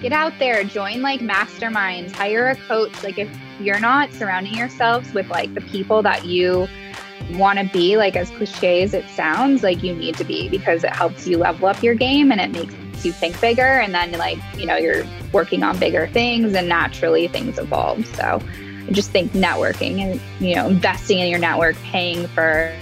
Get out there, join like masterminds, hire a coach. Like if you're not surrounding yourselves with like the people that you want to be, like as cliche as it sounds, like you need to be because it helps you level up your game and it makes you think bigger and then like, you know, you're working on bigger things and naturally things evolve. So I just think networking and, you know, investing in your network, paying for,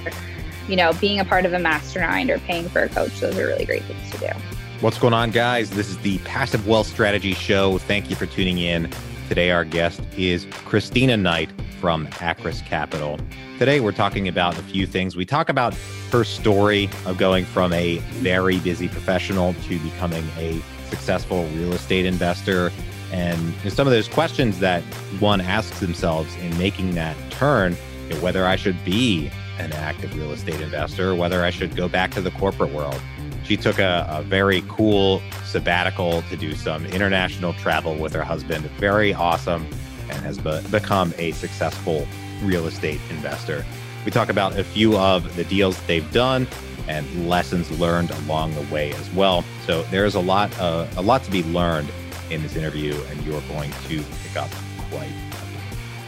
you know, being a part of a mastermind or paying for a coach, those are really great things to do. What's going on, guys? This is the Passive Wealth Strategy Show. Thank you for tuning in. Today, our guest is Christina Knight from Akras Capital. Today, we're talking about a few things. We talk about her story of going from a very busy professional to becoming a successful real estate investor and some of those questions that one asks themselves in making that turn whether I should be an active real estate investor, whether I should go back to the corporate world. She took a, a, very cool sabbatical to do some international travel with her husband. Very awesome and has be- become a successful real estate investor. We talk about a few of the deals they've done and lessons learned along the way as well. So there's a lot, uh, a lot to be learned in this interview, and you're going to pick up quite.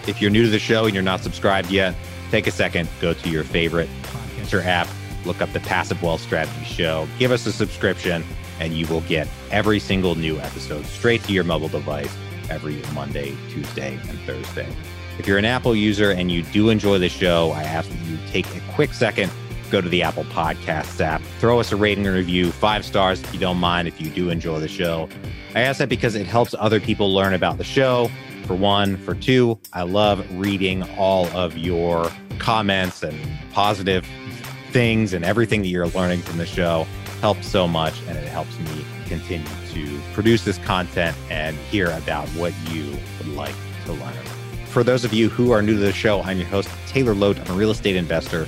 If you're new to the show and you're not subscribed yet, take a second, go to your favorite podcaster app look up the Passive Wealth Strategy Show, give us a subscription, and you will get every single new episode straight to your mobile device every Monday, Tuesday, and Thursday. If you're an Apple user and you do enjoy the show, I ask that you take a quick second, go to the Apple Podcasts app, throw us a rating and review, five stars if you don't mind, if you do enjoy the show. I ask that because it helps other people learn about the show. For one, for two, I love reading all of your comments and positive things and everything that you're learning from the show helps so much and it helps me continue to produce this content and hear about what you would like to learn. For those of you who are new to the show, I'm your host, Taylor Loht. I'm a real estate investor,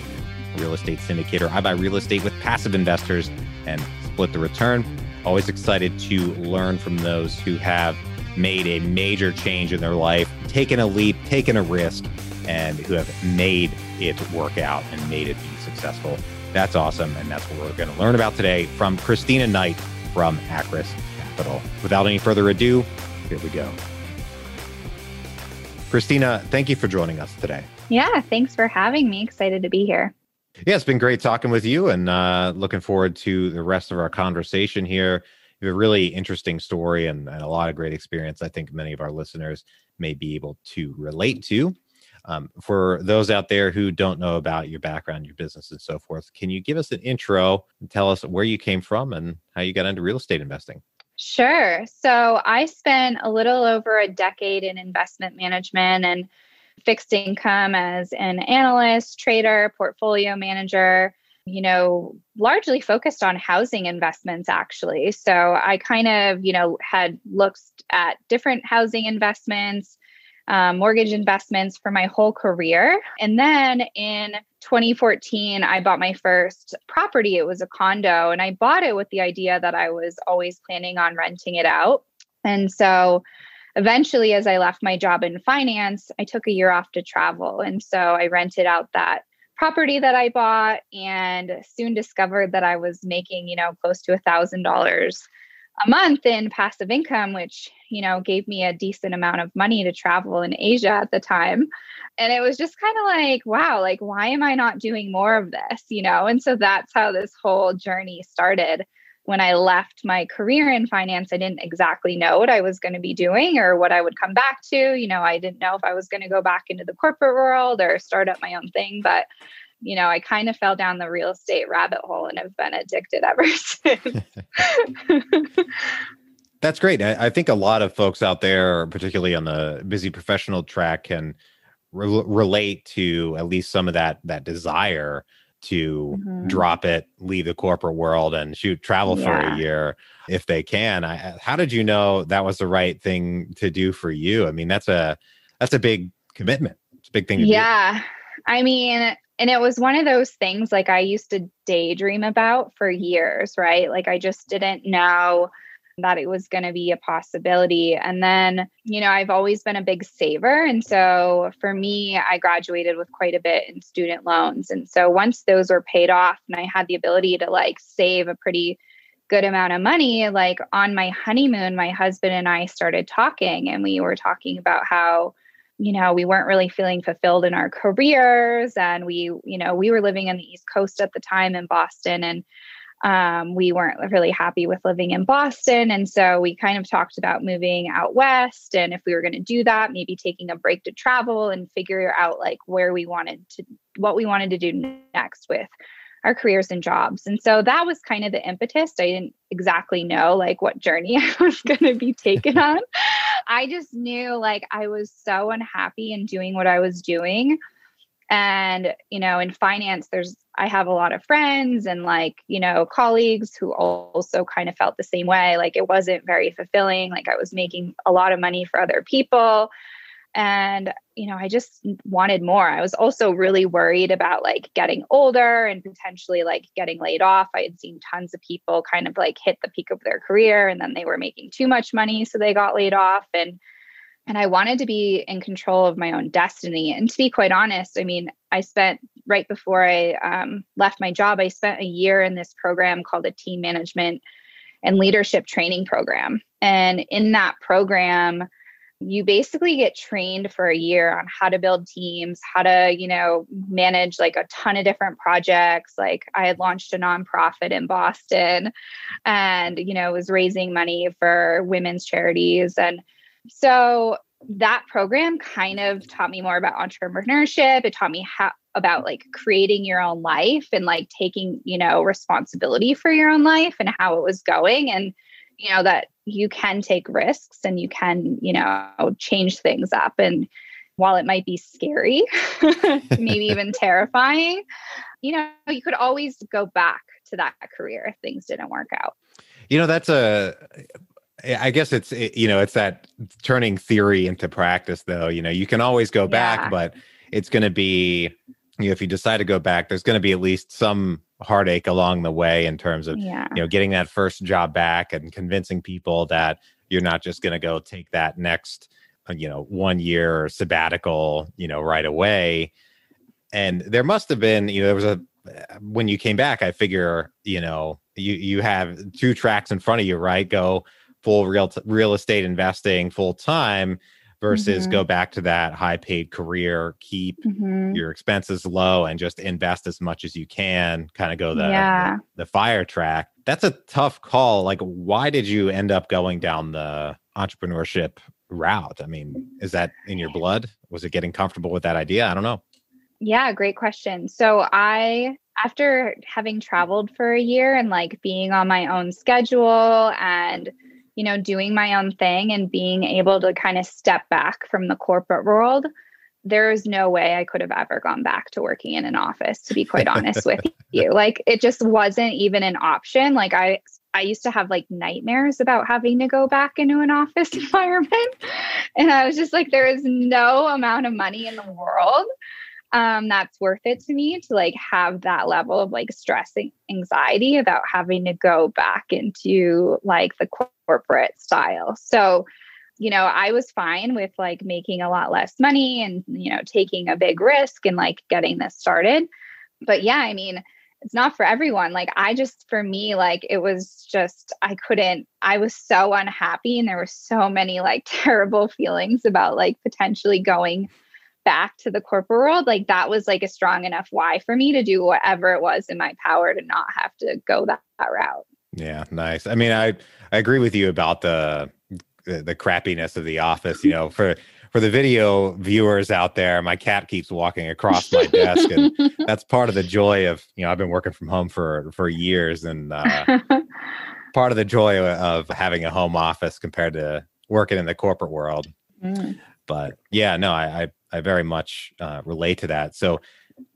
real estate syndicator. I buy real estate with passive investors and split the return. Always excited to learn from those who have made a major change in their life, taken a leap, taken a risk, and who have made it work out and made it successful. That's awesome. And that's what we're going to learn about today from Christina Knight from Akras Capital. Without any further ado, here we go. Christina, thank you for joining us today. Yeah, thanks for having me. Excited to be here. Yeah, it's been great talking with you and uh, looking forward to the rest of our conversation here. You have a really interesting story and, and a lot of great experience. I think many of our listeners may be able to relate to. Um, for those out there who don't know about your background, your business, and so forth, can you give us an intro and tell us where you came from and how you got into real estate investing? Sure. So I spent a little over a decade in investment management and fixed income as an analyst, trader, portfolio manager, you know, largely focused on housing investments actually. So I kind of, you know, had looked at different housing investments, um, mortgage investments for my whole career. And then in 2014, I bought my first property. It was a condo, and I bought it with the idea that I was always planning on renting it out. And so eventually, as I left my job in finance, I took a year off to travel. And so I rented out that property that I bought and soon discovered that I was making, you know, close to a thousand dollars a month in passive income, which, you know, gave me a decent amount of money to travel in Asia at the time. And it was just kind of like, wow, like, why am I not doing more of this? You know, and so that's how this whole journey started. When I left my career in finance, I didn't exactly know what I was going to be doing or what I would come back to. You know, I didn't know if I was going to go back into the corporate world or start up my own thing. But you know, I kind of fell down the real estate rabbit hole and have been addicted ever since. That's great. I, I, think a lot of folks out there, particularly on the busy professional track, can re- relate to at least some of that that desire to mm-hmm. drop it, leave the corporate world, and shoot travel yeah. for a year if they can. I, how did you know that was the right thing to do for you? I mean, that's a that's a big commitment. It's a big thing. yeah. Do. I mean, and it was one of those things like I used to daydream about for years, right? Like I just didn't know that it was going to be a possibility. And then, you know, I've always been a big saver. And so for me, I graduated with quite a bit in student loans. And so once those were paid off and I had the ability to like save a pretty good amount of money, like on my honeymoon, my husband and I started talking and we were talking about how, you know, we weren't really feeling fulfilled in our careers. And we, you know, we were living in the East Coast at the time in Boston and um, we weren't really happy with living in Boston. And so we kind of talked about moving out west. And if we were going to do that, maybe taking a break to travel and figure out like where we wanted to, what we wanted to do next with our careers and jobs. And so that was kind of the impetus. I didn't exactly know like what journey I was going to be taken on. I just knew like I was so unhappy in doing what I was doing and you know in finance there's i have a lot of friends and like you know colleagues who also kind of felt the same way like it wasn't very fulfilling like i was making a lot of money for other people and you know i just wanted more i was also really worried about like getting older and potentially like getting laid off i had seen tons of people kind of like hit the peak of their career and then they were making too much money so they got laid off and and I wanted to be in control of my own destiny. And to be quite honest, I mean, I spent right before I um, left my job, I spent a year in this program called a team management and leadership training program. And in that program, you basically get trained for a year on how to build teams, how to, you know, manage like a ton of different projects. Like I had launched a nonprofit in Boston and, you know, was raising money for women's charities and so that program kind of taught me more about entrepreneurship. It taught me how about like creating your own life and like taking, you know, responsibility for your own life and how it was going and you know that you can take risks and you can, you know, change things up and while it might be scary, maybe even terrifying, you know, you could always go back to that career if things didn't work out. You know, that's a I guess it's you know it's that turning theory into practice though. You know, you can always go back, yeah. but it's going to be you know if you decide to go back, there's going to be at least some heartache along the way in terms of yeah. you know getting that first job back and convincing people that you're not just going to go take that next uh, you know one year sabbatical you know right away. And there must have been you know there was a when you came back, I figure you know you you have two tracks in front of you, right? Go full real t- real estate investing full time versus mm-hmm. go back to that high paid career, keep mm-hmm. your expenses low and just invest as much as you can, kind of go the, yeah. the, the fire track. That's a tough call. Like why did you end up going down the entrepreneurship route? I mean, is that in your blood? Was it getting comfortable with that idea? I don't know. Yeah, great question. So I after having traveled for a year and like being on my own schedule and you know, doing my own thing and being able to kind of step back from the corporate world, there is no way I could have ever gone back to working in an office, to be quite honest with you. Like it just wasn't even an option. Like I I used to have like nightmares about having to go back into an office environment. And I was just like, there is no amount of money in the world um, that's worth it to me to like have that level of like stress and anxiety about having to go back into like the corporate style. So, you know, I was fine with like making a lot less money and, you know, taking a big risk and like getting this started. But yeah, I mean, it's not for everyone. Like, I just, for me, like, it was just, I couldn't, I was so unhappy. And there were so many like terrible feelings about like potentially going back to the corporate world, like that was like a strong enough why for me to do whatever it was in my power to not have to go that, that route. Yeah, nice. I mean, I I agree with you about the, the the crappiness of the office. You know, for for the video viewers out there, my cat keeps walking across my desk, and that's part of the joy of you know I've been working from home for for years, and uh, part of the joy of having a home office compared to working in the corporate world. Mm. But yeah, no, I, I I very much uh, relate to that. So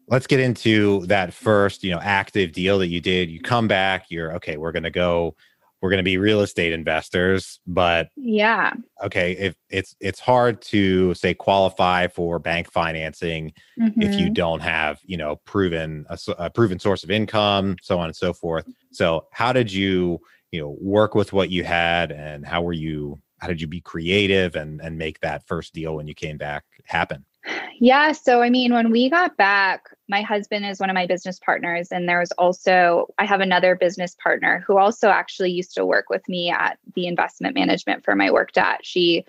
let's get into that first, you know, active deal that you did. You come back, you're okay, we're going to go we're going to be real estate investors, but yeah. Okay, if it's it's hard to say qualify for bank financing mm-hmm. if you mm-hmm. don't have, you know, proven a, a proven source of income, so on and so forth. So, how did you, you know, work with what you had and how were you how did you be creative and and make that first deal when you came back happen? Yeah. So, I mean, when we got back, my husband is one of my business partners. And there was also, I have another business partner who also actually used to work with me at the investment management firm I worked at. She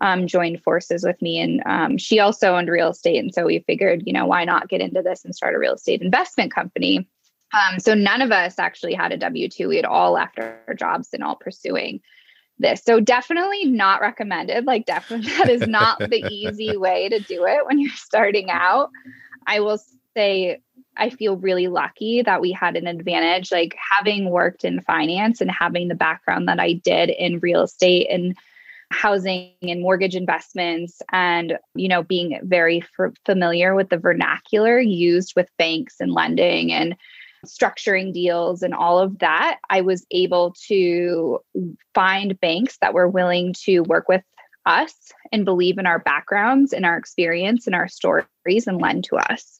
um, joined forces with me and um, she also owned real estate. And so we figured, you know, why not get into this and start a real estate investment company? Um, so none of us actually had a W 2. We had all left our jobs and all pursuing this. So definitely not recommended. Like, definitely, that is not the easy way to do it when you're starting out. I will say, I feel really lucky that we had an advantage. Like, having worked in finance and having the background that I did in real estate and housing and mortgage investments and you know being very f- familiar with the vernacular used with banks and lending and structuring deals and all of that, I was able to find banks that were willing to work with us and believe in our backgrounds and our experience and our stories and lend to us.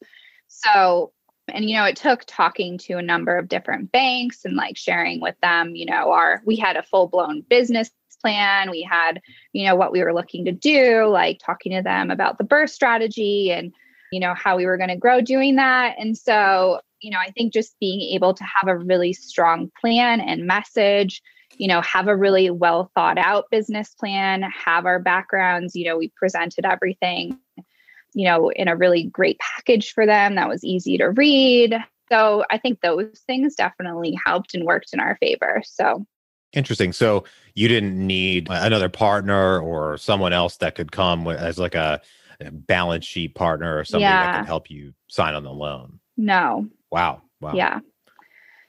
So, and you know, it took talking to a number of different banks and like sharing with them, you know, our we had a full-blown business plan. We had, you know, what we were looking to do, like talking to them about the BRRRR strategy and you know how we were going to grow doing that and so you know, I think just being able to have a really strong plan and message, you know, have a really well thought out business plan, have our backgrounds, you know, we presented everything, you know, in a really great package for them that was easy to read. So I think those things definitely helped and worked in our favor. So Interesting. So you didn't need another partner or someone else that could come as like a balance sheet partner or somebody yeah. that can help you sign on the loan. No, Wow. Wow. Yeah.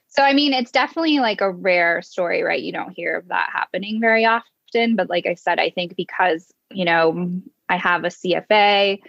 So, I mean, it's definitely like a rare story, right? You don't hear of that happening very often. But like I said, I think because, you know, I have a CFA,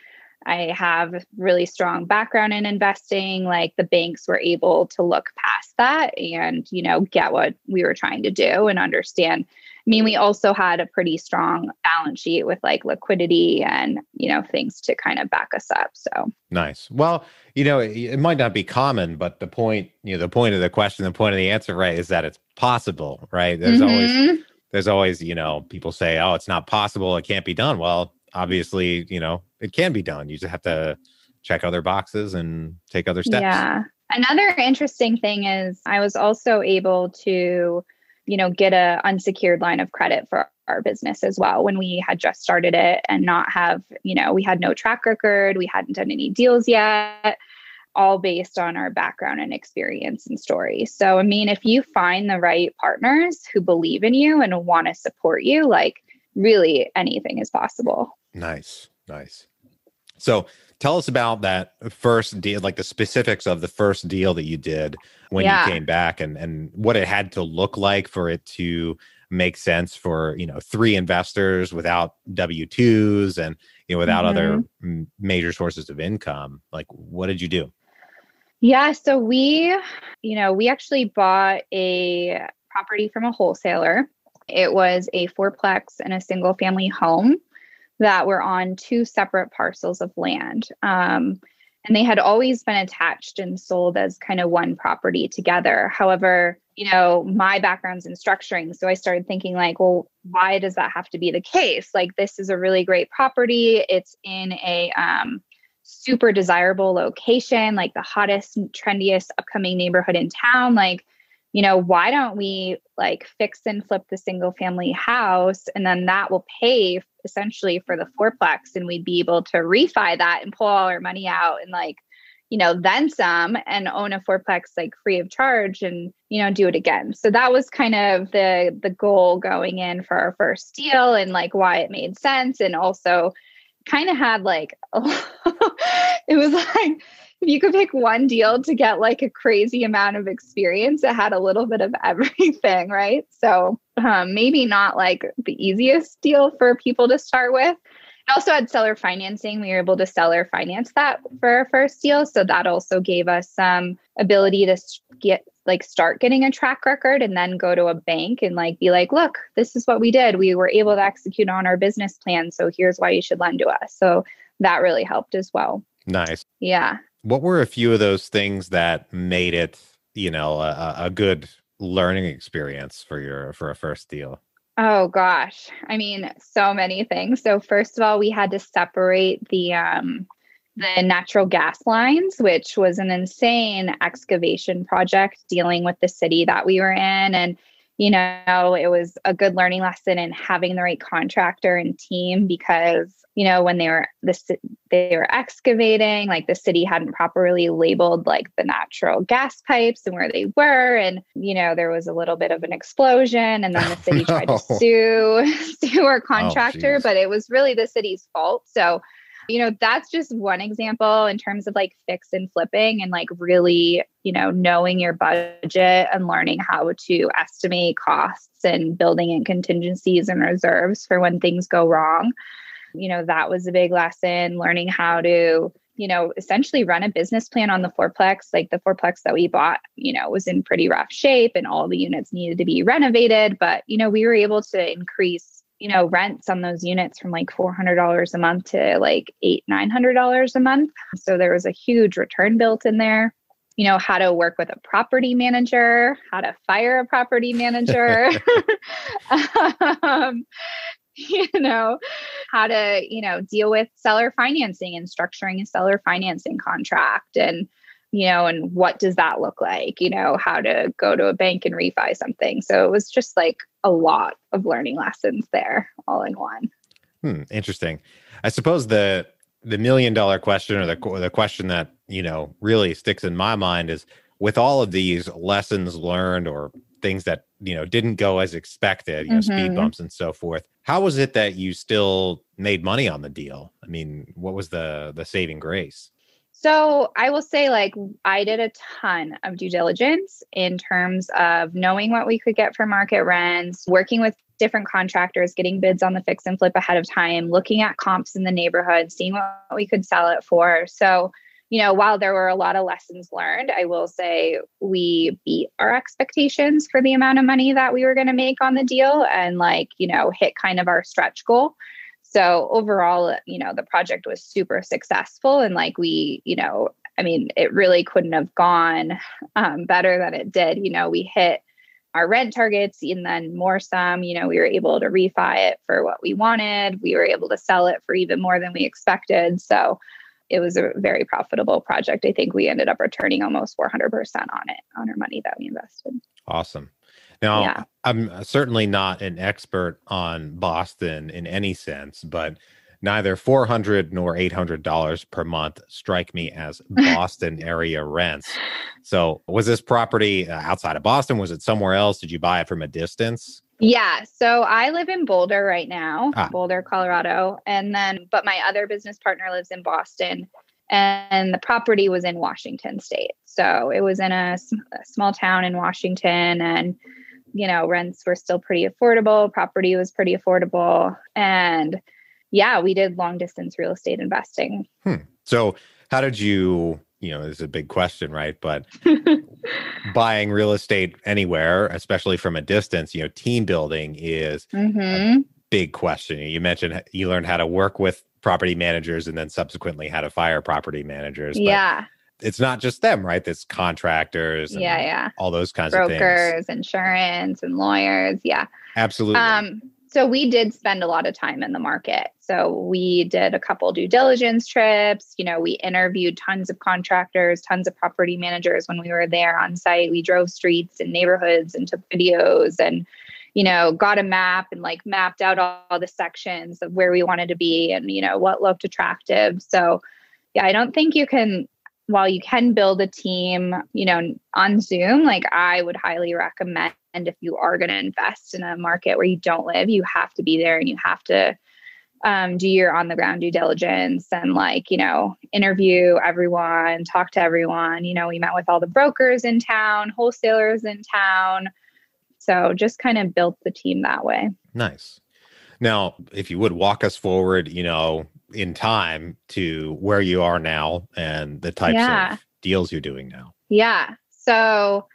I have really strong background in investing, like the banks were able to look past that and, you know, get what we were trying to do and understand I mean, we also had a pretty strong balance sheet with like liquidity and, you know, things to kind of back us up. So nice. Well, you know, it, it might not be common, but the point, you know, the point of the question, the point of the answer, right, is that it's possible, right? There's mm-hmm. always, there's always, you know, people say, oh, it's not possible. It can't be done. Well, obviously, you know, it can be done. You just have to check other boxes and take other steps. Yeah. Another interesting thing is I was also able to you know get a unsecured line of credit for our business as well when we had just started it and not have you know we had no track record we hadn't done any deals yet all based on our background and experience and story. So i mean if you find the right partners who believe in you and want to support you like really anything is possible. Nice nice. So tell us about that first deal, like the specifics of the first deal that you did when yeah. you came back and, and what it had to look like for it to make sense for, you know, three investors without W-2s and, you know, without mm-hmm. other major sources of income. Like, what did you do? Yeah. So we, you know, we actually bought a property from a wholesaler. It was a fourplex and a single family home that were on two separate parcels of land. Um, and they had always been attached and sold as kind of one property together. However, you know, my background's in structuring. So I started thinking, like, well, why does that have to be the case? Like, this is a really great property. It's in a um, super desirable location, like the hottest, trendiest upcoming neighborhood in town. Like, you know, why don't we like fix and flip the single family house and then that will pay essentially for the fourplex and we'd be able to refi that and pull all our money out and like, you know, then some and own a fourplex like free of charge and, you know, do it again. So that was kind of the the goal going in for our first deal and like why it made sense and also kind of had like it was like if you could pick one deal to get like a crazy amount of experience, it had a little bit of everything, right? So um, maybe not like the easiest deal for people to start with. It also had seller financing. We were able to seller finance that for our first deal. So that also gave us some ability to get like start getting a track record and then go to a bank and like be like, look, this is what we did. We were able to execute on our business plan. So here's why you should lend to us. So that really helped as well. Nice. Yeah. What were a few of those things that made it, you know, a, a good learning experience for your for a first deal? Oh gosh. I mean, so many things. So first of all, we had to separate the um the natural gas lines, which was an insane excavation project dealing with the city that we were in and you know, it was a good learning lesson in having the right contractor and team because, you know, when they were this they were excavating, like the city hadn't properly labeled like the natural gas pipes and where they were. And, you know, there was a little bit of an explosion and then the city tried to sue sue our oh, contractor, oh, but it was really the city's fault. So you know that's just one example in terms of like fix and flipping and like really you know knowing your budget and learning how to estimate costs and building in contingencies and reserves for when things go wrong. You know that was a big lesson learning how to you know essentially run a business plan on the fourplex. Like the fourplex that we bought you know was in pretty rough shape and all the units needed to be renovated but you know we were able to increase you know, rents on those units from like $400 a month to like eight, $900 a month. So there was a huge return built in there. You know, how to work with a property manager, how to fire a property manager, um, you know, how to, you know, deal with seller financing and structuring a seller financing contract and, you know, and what does that look like? You know, how to go to a bank and refi something. So it was just like a lot of learning lessons there all in one. Hmm, interesting. I suppose the the million dollar question or the the question that, you know, really sticks in my mind is with all of these lessons learned or things that, you know, didn't go as expected, you know, mm-hmm. speed bumps and so forth. How was it that you still made money on the deal? I mean, what was the the saving grace? So I will say, like, I did a ton of due diligence in terms of knowing what we could get for market rents, working with different contractors, getting bids on the fix and flip ahead of time, looking at comps in the neighborhood, seeing what we could sell it for. So, you know, while there were a lot of lessons learned, I will say we beat our expectations for the amount of money that we were going to make on the deal and, like, you know, hit kind of our stretch goal. So overall, you know, the project was super successful and like we, you know, I mean, it really couldn't have gone um, better than it did. You know, we hit our rent targets and then more some, you know, we were able to refi it for what we wanted. We were able to sell it for even more than we expected. So it was a very profitable project. I think we ended up returning almost 400% on it, on our money that we invested. Awesome. Now, yeah. I'm certainly not an expert on Boston in any sense, but neither 400 nor 800 dollars per month strike me as Boston area rents. So, was this property uh, outside of Boston? Was it somewhere else? Did you buy it from a distance? Yeah, so I live in Boulder right now, ah. Boulder, Colorado, and then but my other business partner lives in Boston and the property was in Washington state. So, it was in a, a small town in Washington and you know, rents were still pretty affordable, property was pretty affordable. And yeah, we did long distance real estate investing. Hmm. So, how did you, you know, this is a big question, right? But buying real estate anywhere, especially from a distance, you know, team building is mm-hmm. a big question. You mentioned you learned how to work with property managers and then subsequently how to fire property managers. yeah it's not just them, right? There's contractors, yeah, yeah, all those kinds brokers, of brokers, insurance, and lawyers, yeah, absolutely. Um, so we did spend a lot of time in the market. So we did a couple due diligence trips. You know, we interviewed tons of contractors, tons of property managers when we were there on site. We drove streets and neighborhoods and took videos and you know, got a map and like mapped out all, all the sections of where we wanted to be and, you know, what looked attractive. So, yeah, I don't think you can while you can build a team, you know, on Zoom, like I would highly recommend if you are going to invest in a market where you don't live, you have to be there and you have to um, do your on the ground due diligence and like, you know, interview everyone, talk to everyone. You know, we met with all the brokers in town, wholesalers in town. So just kind of built the team that way. Nice. Now, if you would walk us forward, you know, in time to where you are now and the types yeah. of deals you're doing now? Yeah. So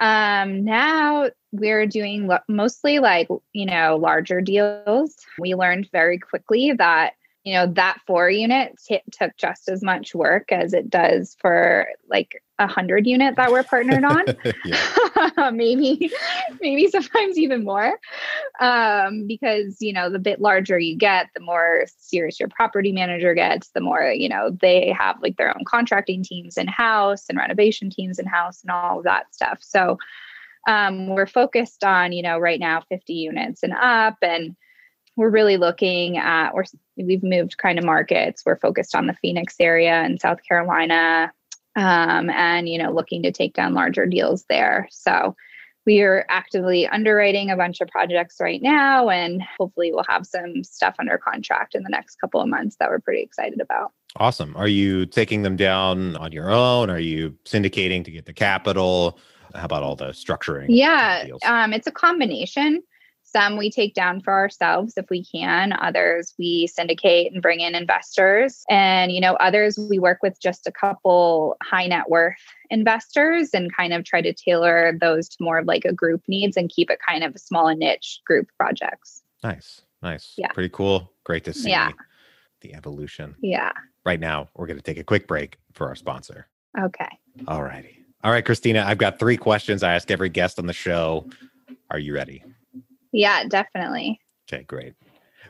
um now we're doing lo- mostly like, you know, larger deals. We learned very quickly that you know that four unit t- took just as much work as it does for like a hundred unit that we're partnered on maybe maybe sometimes even more um, because you know the bit larger you get the more serious your property manager gets the more you know they have like their own contracting teams in house and renovation teams in house and all of that stuff. So um, we're focused on you know right now 50 units and up and we're really looking at we're we've moved kind of markets. We're focused on the phoenix area in south carolina um, and you know looking to take down larger deals there. So we are actively underwriting a bunch of projects right now and hopefully we'll have some stuff under contract in the next couple of months that we're pretty excited about. Awesome. Are you taking them down on your own? Are you syndicating to get the capital? How about all the structuring yeah um, it's a combination some we take down for ourselves if we can. Others we syndicate and bring in investors. And, you know, others we work with just a couple high net worth investors and kind of try to tailor those to more of like a group needs and keep it kind of a small and niche group projects. Nice. Nice. Yeah. Pretty cool. Great to see yeah. the evolution. Yeah. Right now, we're going to take a quick break for our sponsor. Okay. All righty. All right, Christina, I've got three questions I ask every guest on the show. Are you ready? Yeah, definitely. Okay, great.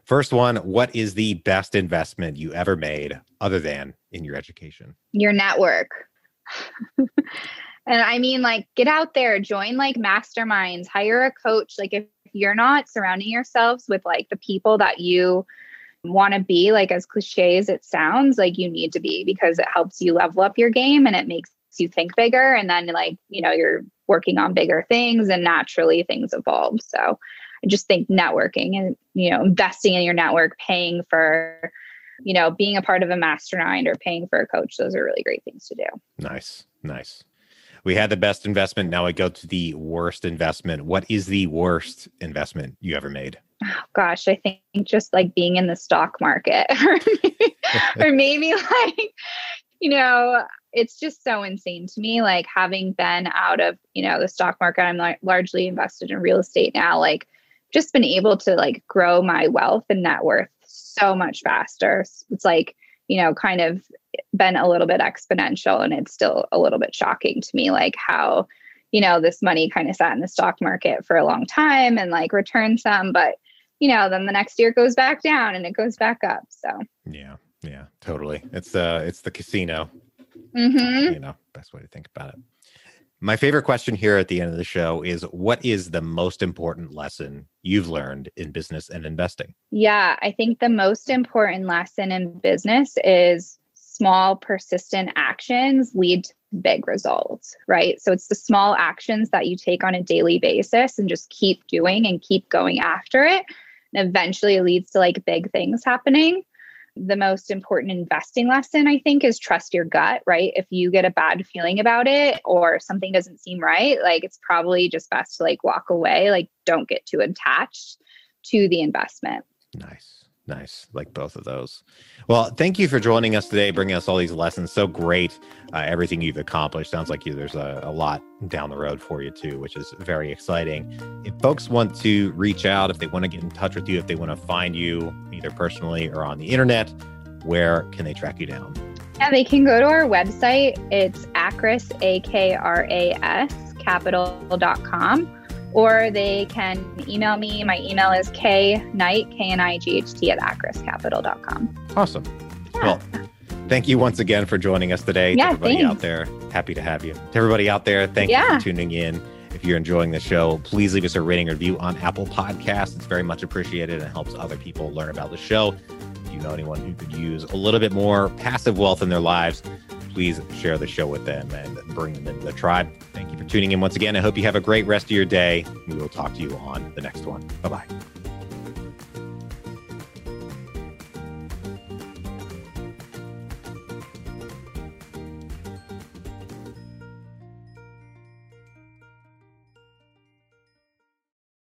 First one, what is the best investment you ever made other than in your education? Your network. and I mean, like, get out there, join like masterminds, hire a coach. Like, if you're not surrounding yourselves with like the people that you want to be, like, as cliche as it sounds, like, you need to be because it helps you level up your game and it makes you think bigger. And then, like, you know, you're working on bigger things and naturally things evolve. So, just think networking and, you know, investing in your network, paying for, you know, being a part of a mastermind or paying for a coach, those are really great things to do. Nice. Nice. We had the best investment. Now we go to the worst investment. What is the worst investment you ever made? Oh, gosh, I think just like being in the stock market or maybe, or maybe like, you know, it's just so insane to me. Like having been out of, you know, the stock market, I'm like largely invested in real estate now. Like just been able to like grow my wealth and net worth so much faster. It's like, you know, kind of been a little bit exponential and it's still a little bit shocking to me, like how, you know, this money kind of sat in the stock market for a long time and like returned some, but you know, then the next year goes back down and it goes back up. So yeah, yeah, totally. It's uh it's the casino. Mm-hmm. You know, best way to think about it. My favorite question here at the end of the show is what is the most important lesson you've learned in business and investing? Yeah, I think the most important lesson in business is small, persistent actions lead to big results, right? So it's the small actions that you take on a daily basis and just keep doing and keep going after it. And eventually it leads to like big things happening the most important investing lesson, I think, is trust your gut, right? If you get a bad feeling about it or something doesn't seem right, like it's probably just best to like walk away. Like, don't get too attached to the investment. Nice. Nice. Like both of those. Well, thank you for joining us today, bringing us all these lessons. So great. Uh, everything you've accomplished. Sounds like you, there's a, a, lot down the road for you, too, which is very exciting. If folks want to reach out, if they want to get in touch with you, if they want to find you either personally or on the internet, where can they track you down? Yeah, they can go to our website. It's akras, A K R A S, capital.com or they can email me. My email is knight, K-N-I-G-H-T at akrascapital.com. Awesome. Yeah. Well, thank you once again for joining us today. Yeah, to everybody thanks. out there, happy to have you. To everybody out there, thank yeah. you for tuning in. If you're enjoying the show, please leave us a rating or review on Apple Podcasts. It's very much appreciated and helps other people learn about the show. If you know anyone who could use a little bit more passive wealth in their lives, please share the show with them and bring them into the tribe. Thank you for tuning in once again. I hope you have a great rest of your day. We will talk to you on the next one. Bye bye.